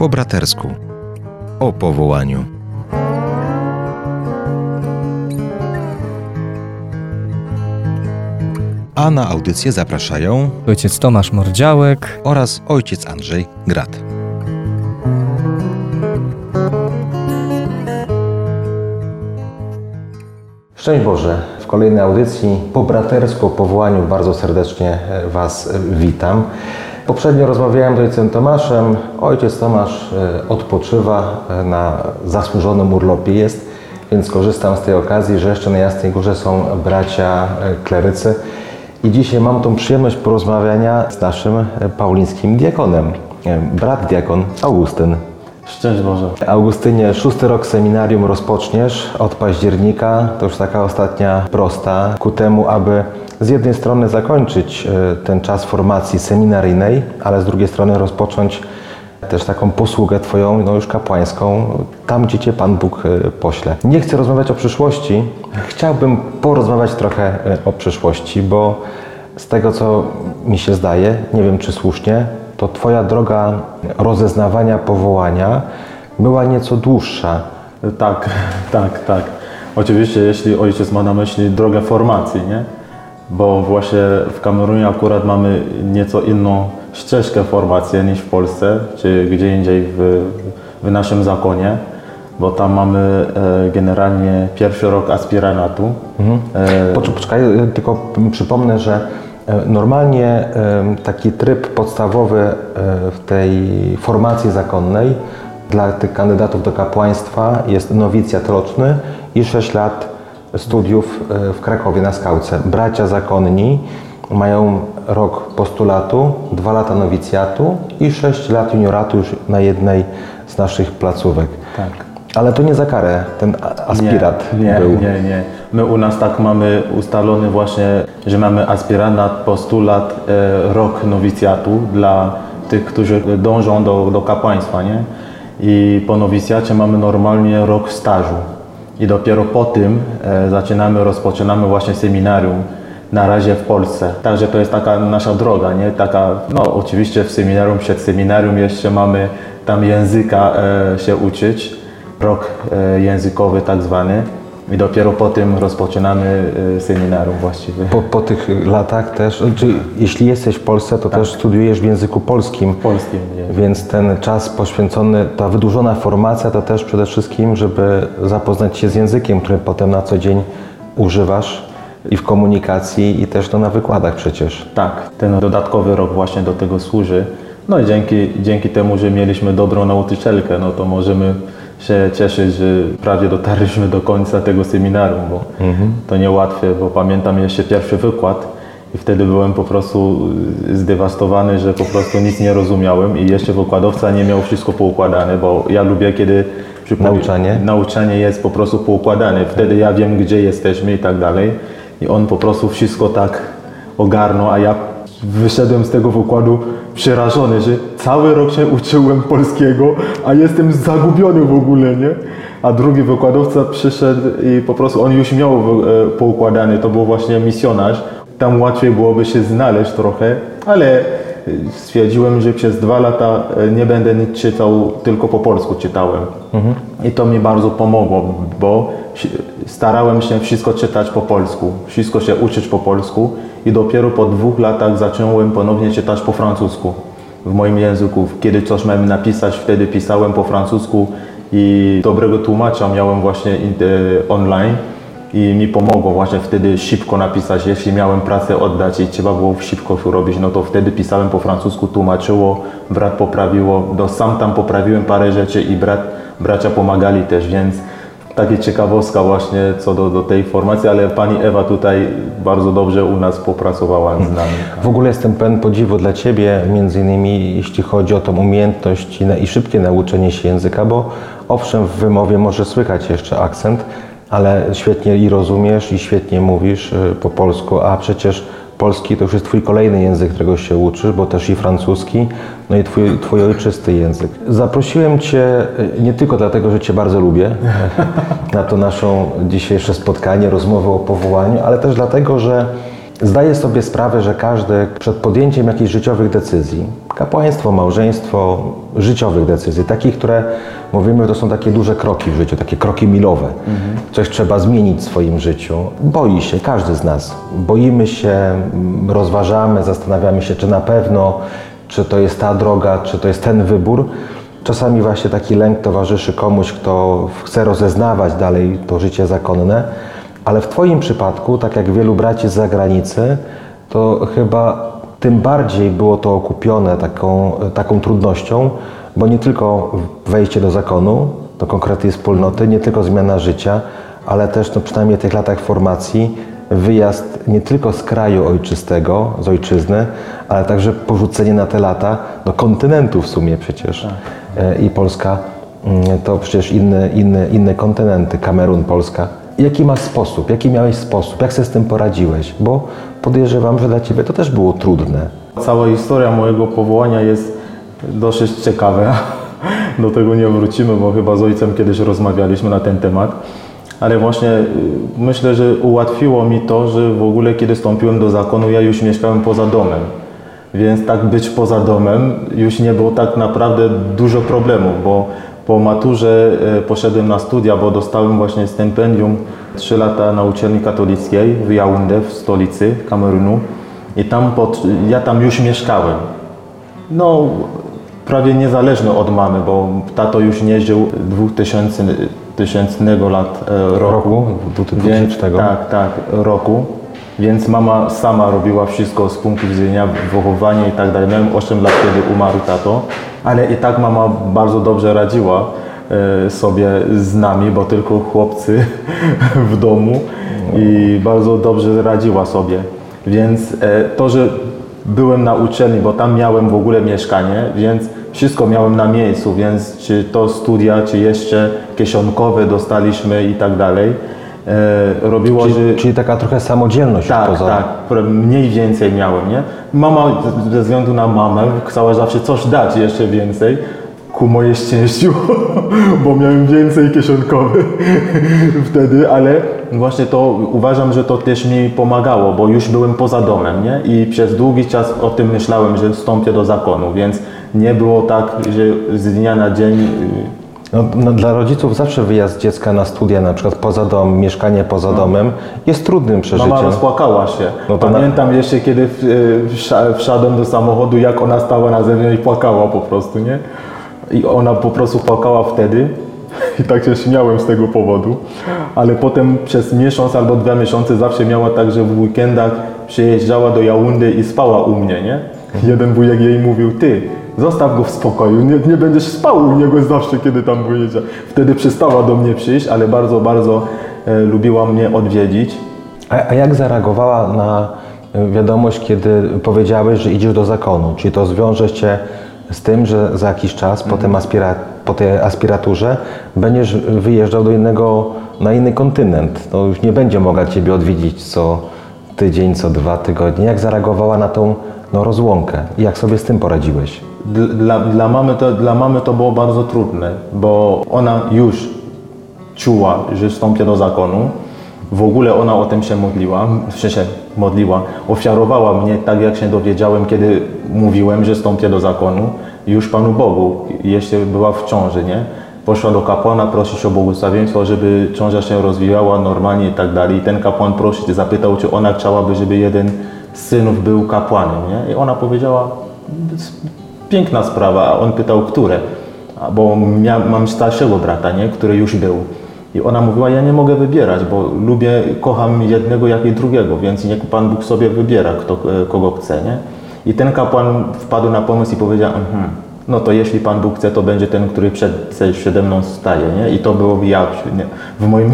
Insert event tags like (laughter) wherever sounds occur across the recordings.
Po bratersku. O powołaniu. A na audycję zapraszają ojciec Tomasz Mordziałek oraz ojciec Andrzej Grat. Szczęść Boże. W kolejnej audycji po bratersku o powołaniu bardzo serdecznie Was witam. Poprzednio rozmawiałem z ojcem Tomaszem. Ojciec Tomasz e, odpoczywa e, na zasłużonym urlopie jest, więc korzystam z tej okazji, że jeszcze na Jasnej Górze są bracia e, klerycy. I dzisiaj mam tą przyjemność porozmawiania z naszym paulińskim diakonem, brat diakon Augustyn. Szczęść Boże. Augustynie, szósty rok seminarium rozpoczniesz od października. To już taka ostatnia prosta ku temu, aby z jednej strony zakończyć e, ten czas formacji seminaryjnej, ale z drugiej strony rozpocząć też taką posługę Twoją, no już kapłańską, tam gdzie Cię Pan Bóg e, pośle. Nie chcę rozmawiać o przyszłości, chciałbym porozmawiać trochę e, o przyszłości, bo z tego co mi się zdaje, nie wiem czy słusznie, to Twoja droga rozeznawania powołania była nieco dłuższa. Tak, tak, tak. Oczywiście, jeśli ojciec ma na myśli drogę formacji, nie? Bo właśnie w Kamerunie akurat mamy nieco inną ścieżkę formacji niż w Polsce, czy gdzie indziej w, w naszym zakonie, bo tam mamy e, generalnie pierwszy rok aspiranatu. Mhm. E... Poczekaj, tylko przypomnę, że normalnie taki tryb podstawowy e, w tej formacji zakonnej dla tych kandydatów do kapłaństwa jest nowicjat roczny i 6 lat studiów e, w Krakowie na skałce. Bracia zakonni mają rok postulatu, 2 lata nowicjatu i 6 lat junioratu już na jednej z naszych placówek. Tak. Ale to nie za karę, ten aspirat nie, był. Nie, nie, nie. My u nas tak mamy ustalony właśnie, że mamy aspiranat, postulat, e, rok nowicjatu dla tych, którzy dążą do, do kapłaństwa, nie? I po nowicjacie mamy normalnie rok stażu. I dopiero po tym e, zaczynamy, rozpoczynamy właśnie seminarium na razie w Polsce. Także to jest taka nasza droga, nie? Taka, no oczywiście w seminarium, przed seminarium jeszcze mamy tam języka e, się uczyć, rok e, językowy tak zwany. I dopiero po tym rozpoczynamy e, seminarium właściwie. Po, po tych latach też, czy jeśli jesteś w Polsce, to tak. też studiujesz w języku polskim. Polskim, nie. Więc ten czas poświęcony, ta wydłużona formacja to też przede wszystkim, żeby zapoznać się z językiem, który potem na co dzień używasz i w komunikacji i też no, na wykładach przecież. Tak, ten dodatkowy rok właśnie do tego służy. No i dzięki, dzięki temu, że mieliśmy dobrą nauczycielkę, no to możemy się cieszyć, że prawie dotarliśmy do końca tego seminarium, bo mhm. to niełatwe, bo pamiętam jeszcze pierwszy wykład i wtedy byłem po prostu zdewastowany, że po prostu nic nie rozumiałem i jeszcze wykładowca nie miał wszystko poukładane, bo ja lubię, kiedy nauczanie, nauczanie jest po prostu poukładane. Wtedy ja wiem, gdzie jesteśmy i tak dalej. I on po prostu wszystko tak ogarnął, a ja wyszedłem z tego wykładu przerażony, że cały rok się uczyłem polskiego, a jestem zagubiony w ogóle, nie? A drugi wykładowca przyszedł i po prostu on już miał e, poukładany, to był właśnie misjonarz. Tam łatwiej byłoby się znaleźć trochę, ale stwierdziłem, że przez dwa lata e, nie będę nic czytał, tylko po polsku czytałem. Mhm. I to mi bardzo pomogło, bo starałem się wszystko czytać po polsku, wszystko się uczyć po polsku i dopiero po dwóch latach zacząłem ponownie czytać po francusku w moim języku. Kiedy coś miałem napisać, wtedy pisałem po francusku i dobrego tłumacza miałem właśnie e, online i mi pomogło właśnie wtedy szybko napisać, jeśli miałem pracę oddać i trzeba było szybko robić, no to wtedy pisałem po francusku, tłumaczyło, brat poprawiło, do sam tam poprawiłem parę rzeczy i brat, bracia pomagali też, więc takie ciekawostka właśnie co do, do tej formacji, ale pani Ewa tutaj bardzo dobrze u nas popracowała z nami. W ogóle jestem pełen podziwu dla Ciebie, między innymi jeśli chodzi o tą umiejętność i, i szybkie nauczenie się języka, bo owszem w wymowie może słychać jeszcze akcent, ale świetnie i rozumiesz i świetnie mówisz y, po polsku, a przecież polski to już jest Twój kolejny język, którego się uczysz, bo też i francuski, no i Twój, twój ojczysty język. Zaprosiłem Cię y, nie tylko dlatego, że Cię bardzo lubię (laughs) na to naszą dzisiejsze spotkanie, rozmowę o powołaniu, ale też dlatego, że Zdaję sobie sprawę, że każdy przed podjęciem jakichś życiowych decyzji, kapłaństwo, małżeństwo, życiowych decyzji, takich, które mówimy, to są takie duże kroki w życiu, takie kroki milowe. Coś trzeba zmienić w swoim życiu. Boi się, każdy z nas. Boimy się, mm, rozważamy, zastanawiamy się, czy na pewno, czy to jest ta droga, czy to jest ten wybór. Czasami właśnie taki lęk towarzyszy komuś, kto chce rozeznawać dalej to życie zakonne, ale w Twoim przypadku, tak jak wielu braci z zagranicy, to chyba tym bardziej było to okupione taką, taką trudnością, bo nie tylko wejście do zakonu, do konkretnej wspólnoty, nie tylko zmiana życia, ale też no, przynajmniej w tych latach formacji wyjazd nie tylko z kraju ojczystego, z ojczyzny, ale także porzucenie na te lata do kontynentu w sumie przecież. E, I Polska mm, to przecież inne, inne, inne kontynenty, Kamerun, Polska. Jaki masz sposób, jaki miałeś sposób, jak sobie z tym poradziłeś? Bo podejrzewam, że dla Ciebie to też było trudne. Cała historia mojego powołania jest dosyć ciekawa. Do tego nie wrócimy, bo chyba z ojcem kiedyś rozmawialiśmy na ten temat. Ale właśnie y, myślę, że ułatwiło mi to, że w ogóle kiedy wstąpiłem do zakonu, ja już mieszkałem poza domem. Więc tak być poza domem już nie było tak naprawdę dużo problemów, bo po maturze y, poszedłem na studia, bo dostałem właśnie stypendium 3 lata na uczelni katolickiej w Yaoundé, w stolicy Kamerunu. I tam pod, ja tam już mieszkałem. No, prawie niezależny od mamy, bo tato już nie żył 2000 tysięcznego lat e, roku. Roku? Więc, 2000. tak, tak, roku. Więc mama sama robiła wszystko z punktu widzenia wychowania i tak dalej. Miałem 8 lat, kiedy umarł tato, ale i tak mama bardzo dobrze radziła e, sobie z nami, bo tylko chłopcy (laughs) w domu i bardzo dobrze radziła sobie. Więc e, to, że byłem na uczelni, bo tam miałem w ogóle mieszkanie, więc wszystko miałem na miejscu, więc czy to studia, czy jeszcze kieszonkowe dostaliśmy i tak dalej, e, robiło, że... Czyli, czyli taka trochę samodzielność Tak, poza... tak, mniej więcej miałem, nie? Mama ze względu na mamę chciała zawsze coś dać jeszcze więcej, ku mojej szczęściu, (laughs) bo miałem więcej kieszonkowych (laughs) wtedy, ale właśnie to uważam, że to też mi pomagało, bo już byłem poza domem, nie? I przez długi czas o tym myślałem, że wstąpię do zakonu, więc nie było tak, że z dnia na dzień y, No, no, dla rodziców zawsze wyjazd dziecka na studia, na przykład poza dom, mieszkanie poza domem, jest trudnym przeżyciem. Mama rozpłakała się. No to na- Pamiętam jeszcze, kiedy w- wsza- wszedłem do samochodu, jak ona stała na zewnątrz i płakała po prostu, nie? I ona po prostu płakała wtedy. (laughs) I tak się śmiałem z tego powodu. Ale potem przez miesiąc albo dwa miesiące zawsze miała tak, że w weekendach przyjeżdżała do Jaundy i spała u mnie, nie? Jeden wujek jej mówił, ty, zostaw go w spokoju, nie, nie będziesz spał u niego zawsze, kiedy tam wyjeżdża. Wtedy przestała do mnie przyjść, ale bardzo, bardzo e, lubiła mnie odwiedzić. A, a jak zareagowała na y, wiadomość, kiedy powiedziałeś, że idziesz do zakonu? Czy to zwiąże cię z tym, że za jakiś czas po, tym aspira, po tej aspiraturze będziesz wyjeżdżał do innego, na inny kontynent? No już nie będzie mogła Ciebie odwiedzić co tydzień, co dwa tygodnie. Jak zareagowała na tą no, rozłąkę? I jak sobie z tym poradziłeś? Dl- Dla, dla, mamy to, dla mamy to było bardzo trudne, bo ona już czuła, że wstąpię do zakonu. W ogóle ona o tym się modliła, się, modliła, ofiarowała mnie tak, jak się dowiedziałem, kiedy mówiłem, że wstąpię do zakonu, już Panu Bogu, jeszcze była w ciąży, nie? Poszła do kapłana prosić o błogosławieństwo, żeby ciąża się rozwijała normalnie i tak dalej. I ten kapłan prosić, zapytał, czy ona chciałaby, żeby jeden z synów był kapłanem, nie? I ona powiedziała, piękna sprawa, a on pytał, które? Bo mia, mam starszego brata, nie? który już był. I ona mówiła, ja nie mogę wybierać, bo lubię, kocham jednego jak i drugiego, więc niech Pan Bóg sobie wybiera, kto, e, kogo chce, nie? I ten kapłan wpadł na pomysł i powiedział, mhm, no to jeśli Pan Bóg chce, to będzie ten, który przed, przede mną staje, nie? I to było ja w moim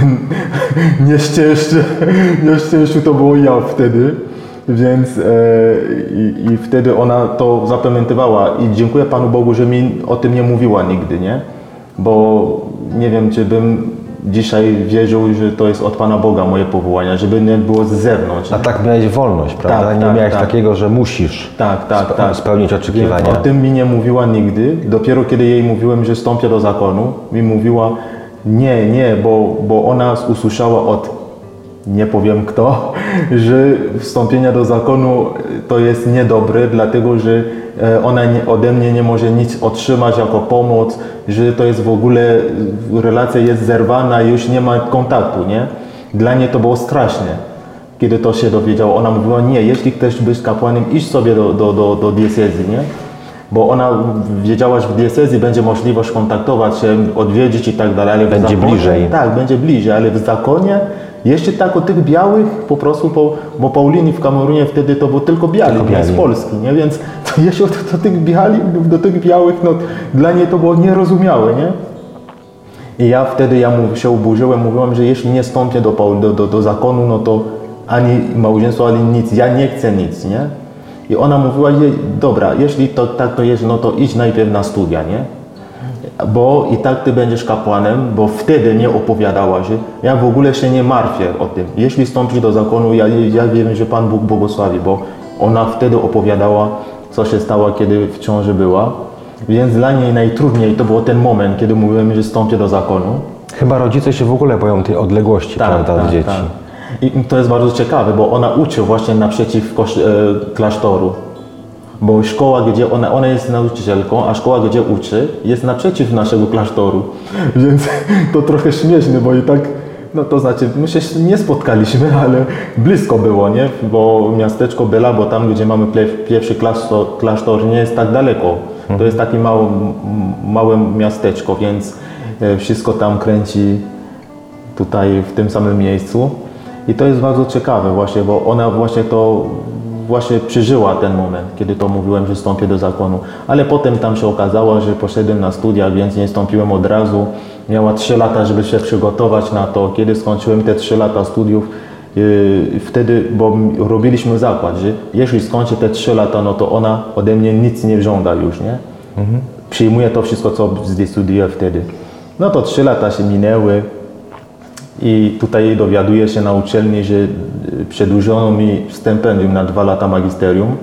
(laughs) nieszczęściu, nieszczęściu to było ja wtedy. Więc e, i, i wtedy ona to zapamiętywała i dziękuję Panu Bogu, że mi o tym nie mówiła nigdy, nie? Bo nie wiem, czy bym dzisiaj wierzył, że to jest od Pana Boga moje powołanie, żeby nie było z zewnątrz. A tak miałeś wolność, prawda? Tak, nie tak, miałeś tak. takiego, że musisz Tak, tak, spe- tak. spełnić oczekiwania. Więc o tym mi nie mówiła nigdy. Dopiero kiedy jej mówiłem, że wstąpię do zakonu, mi mówiła nie, nie, bo, bo ona usłyszała od nie powiem kto, (laughs) że wstąpienie do zakonu to jest niedobre, dlatego że e, ona ode mnie nie może nic otrzymać jako pomoc, że to jest w ogóle, relacja jest zerwana, już nie ma kontaktu, nie? Dla niej to było straszne kiedy to się dowiedziała, ona mówiła, nie, jeśli chcesz być kapłanem, idź sobie do, do, do, do diecezji, nie? Bo ona wiedziała, że w diecezji będzie możliwość kontaktować się, odwiedzić i tak dalej. ale Będzie zakonie- bliżej. Tak, będzie bliżej, ale w zakonie jeszcze tak o tych białych po prostu, bo, bo Paulini w Kamerunie wtedy to był tylko biały, Tylko nie z biali. Polski, nie? Więc to (laughs) jeszcze do, do tych biali, do tych białych, no dla niej to było nierozumiałe, nie? I ja wtedy ja mu się oburzyłem, mówiłem, że jeśli nie wstąpię do, Paul- do, do, do zakonu, no to ani małżeństwo, ani nic, ja nie chcę nic, nie? I ona mówiła, dobra, jeśli to tak to jest, no to idź najpierw na studia, nie? Bo i tak ty będziesz kapłanem, bo wtedy nie opowiadała się. Ja w ogóle się nie martwię o tym. Jeśli wstąpisz do zakonu, ja, ja wiem, że Pan Bóg błogosławi, bo ona wtedy opowiadała, co się stało, kiedy w ciąży była. Więc dla niej najtrudniej to był ten moment, kiedy mówiłem, że wstąpię do zakonu. Chyba rodzice się w ogóle boją tej odległości prawda, od dzieci. I to jest bardzo ciekawe, bo ona uczy właśnie naprzeciw e, klasztoru. Bo szkoła, gdzie ona, ona jest nauczycielką, a szkoła, gdzie uczy, jest naprzeciw naszego klasztoru. (laughs) Więc to trochę śmieszne, bo i tak, no to znaczy, my się nie spotkaliśmy, (laughs) ale blisko było, nie? Bo miasteczko Bela, bo tam, gdzie mamy pierwszy klasztor, klasztor, nie jest tak daleko. To jest takie małe, m- małe miasteczko, więc e, wszystko tam kręci tutaj w tym samym miejscu. I to jest bardzo ciekawe właśnie, bo ona właśnie to właśnie przeżyła ten moment, kiedy to mówiłem, że wstąpię do zakonu. Ale potem tam się okazało, że poszedłem na studia, więc nie wstąpiłem od razu. Miała 3 lata, żeby się przygotować na to. Kiedy skończyłem te 3 lata studiów, yy, wtedy, bo robiliśmy zakład, że jeśli skończę te 3 lata, no to ona ode mnie nic nie żąda już, nie? Przyjmuje to wszystko, co zdecyduję wtedy. No to 3 lata się minęły, i tutaj dowiaduję się na uczelni, że y, przedłużono mi stypendium na dwa lata magisterium,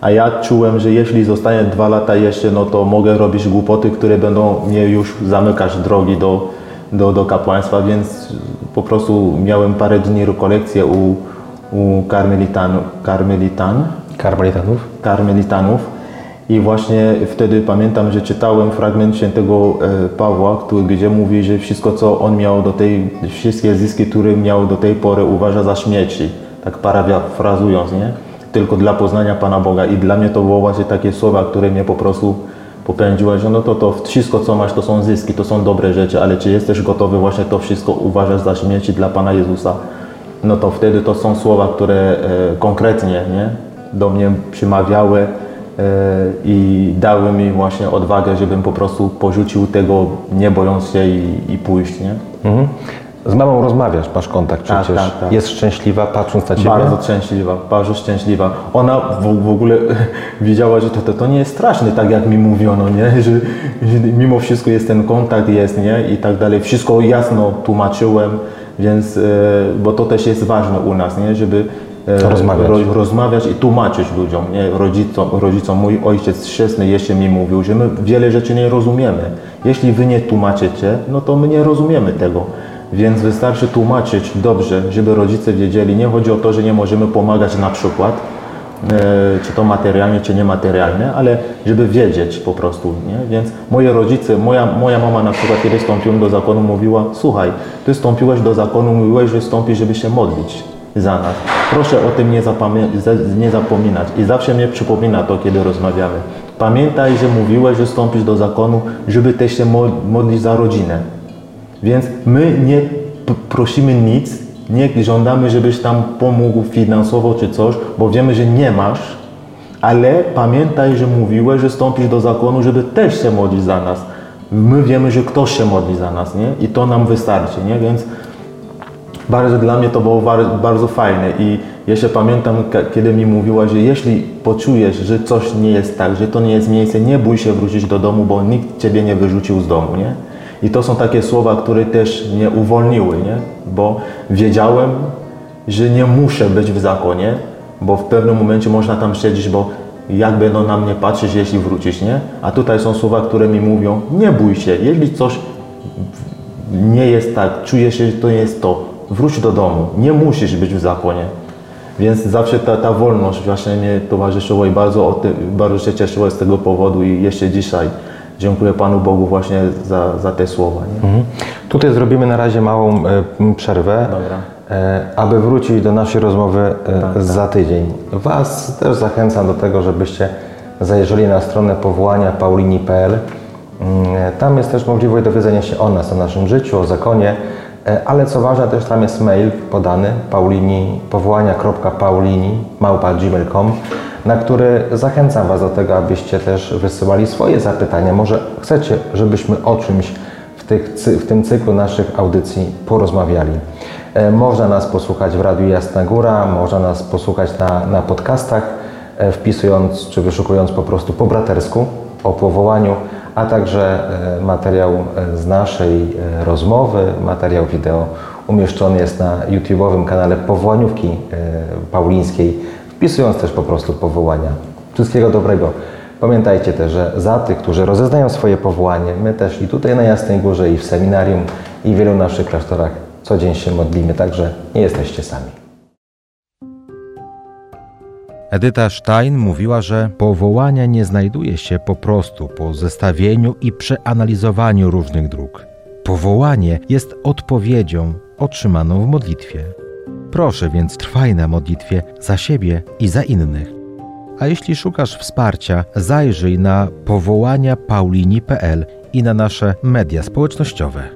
a ja czułem, że jeśli zostanie dwa lata jeszcze, no to mogę robić głupoty, które będą mnie już zamykać drogi do, do, do kapłaństwa, więc po prostu miałem parę dni rekolekcje u, u karmelitan, karmelitan, Karmelitanów? karmelitanów. I właśnie wtedy pamiętam, że czytałem fragment świętego e, Pawła, który, gdzie mówi, że wszystko, co on miał do tej, wszystkie zyski, które miał do tej pory, uważa za śmieci. Tak parafrazując, nie? Tylko dla poznania Pana Boga. I dla mnie to było właśnie takie słowa, które mnie po prostu popędziły, że no to, to wszystko, co masz, to są zyski, to są dobre rzeczy, ale czy jesteś gotowy właśnie to wszystko uważać za śmieci dla Pana Jezusa? No to wtedy to są słowa, które e, konkretnie, nie? Do mnie przemawiały e, i dały mi właśnie odwagę, żebym po prostu porzucił tego, nie bojąc się i, i pójść, nie? Mhm. Z mamą rozmawiasz, masz kontakt Tak, przecież. tak, tak. Jest szczęśliwa patrząc na ciebie? Bardzo szczęśliwa, bardzo szczęśliwa. Ona w, w ogóle (laughs) wiedziała, że to, to, to nie jest straszne, tak jak mi mówiono, nie? (laughs) Że, że mimo wszystko jest ten kontakt, jest, nie? I tak dalej. Wszystko jasno tłumaczyłem, więc, e, bo to też jest ważne u nas, nie? Żeby Rozmawiać. ro- rozmawiać i tłumaczyć ludziom, nie? Rodzicom, rodzicom. Mój ojciec chrzestny jeszcze mi mówił, że my wiele rzeczy nie rozumiemy. Jeśli wy nie tłumaczycie, no to my nie rozumiemy tego. Więc wystarczy tłumaczyć dobrze, żeby rodzice wiedzieli. Nie chodzi o to, że nie możemy pomagać na przykład, e, czy to materialnie, czy niematerialnie, ale żeby wiedzieć po prostu. Nie? Więc moje rodzice, moja, moja mama na przykład, kiedy wstąpiłem do zakonu, mówiła: Słuchaj, ty wstąpiłeś do zakonu, mówiłeś, że wstąpisz, żeby się modlić za nas. Proszę o tym nie, nie zapominać. I zawsze mnie przypomina to, kiedy rozmawiamy. Pamiętaj, że mówiłeś, że wstąpisz do zakonu, żeby też się mo- modlić za rodzinę. Więc my nie prosimy nic, nie żądamy, żebyś tam pomógł finansowo czy coś, bo wiemy, że nie masz, ale pamiętaj, że mówiłeś, że wstąpisz do zakonu, żeby też się modlić za nas. My wiemy, że ktoś się modli za nas, nie? I to nam wystarczy, nie? Więc bardzo dla mnie to było bar- bardzo fajne i jeszcze pamiętam, kiedy mi mówiła, że jeśli poczujesz, że coś nie jest tak, że to nie jest miejsce, nie bój się wrócić do domu, bo nikt ciebie nie wyrzucił z domu, nie? I to są takie słowa, które też mnie uwolniły, nie? Bo wiedziałem, że nie muszę być w zakonie, bo w pewnym momencie można tam siedzieć, bo jak będą na mnie patrzeć, jeśli wrócisz, nie? A tutaj są słowa, które mi mówią, nie bój się, jeśli coś nie jest tak, czuję się, że to nie jest to, wróć do domu, nie musisz być w zakonie. Więc zawsze ta, ta wolność właśnie mnie towarzyszyła i bardzo, o bardzo się cieszyła z tego powodu i jeszcze dzisiaj dziękuję Panu Bogu właśnie za, za te słowa. Mhm. Tutaj zrobimy na razie małą e, przerwę, e, aby wrócić do naszej rozmowy e, Tak, za tydzień. Was też zachęcam do tego, żebyście zajrzeli na stronę powołania paulini.pl. Mm, Tam jest też możliwość dowiedzenia się o nas, o naszym życiu, o zakonie, e, ale co ważne, też tam jest mail podany paulini, powołania.paulini małpa.gmail.com, na który zachęcam Was do tego, abyście też wysyłali swoje zapytania. Może chcecie, żebyśmy o czymś w, tych, w tym cyklu naszych audycji porozmawiali. E, Można nas posłuchać w Radiu Jasna Góra, można nas posłuchać na, na podcastach, e, wpisując czy wyszukując po prostu po bratersku o powołaniu, a także e, materiał e, z naszej e, rozmowy, materiał wideo umieszczony jest na YouTube'owym kanale Powołaniówki Paulińskiej, wpisując też po prostu powołania. Wszystkiego dobrego. Pamiętajcie też, że za tych, którzy rozeznają swoje powołanie, my też i tutaj na Jasnej Górze, i w seminarium, i w wielu naszych klasztorach co dzień się modlimy, także nie jesteście sami. Edyta Stein mówiła, że powołania nie znajduje się po prostu po zestawieniu i przeanalizowaniu różnych dróg. Powołanie jest odpowiedzią otrzymaną w modlitwie. Proszę więc trwaj na modlitwie za siebie i za innych. A jeśli szukasz wsparcia, zajrzyj na powołania paulini.pl i na nasze media społecznościowe.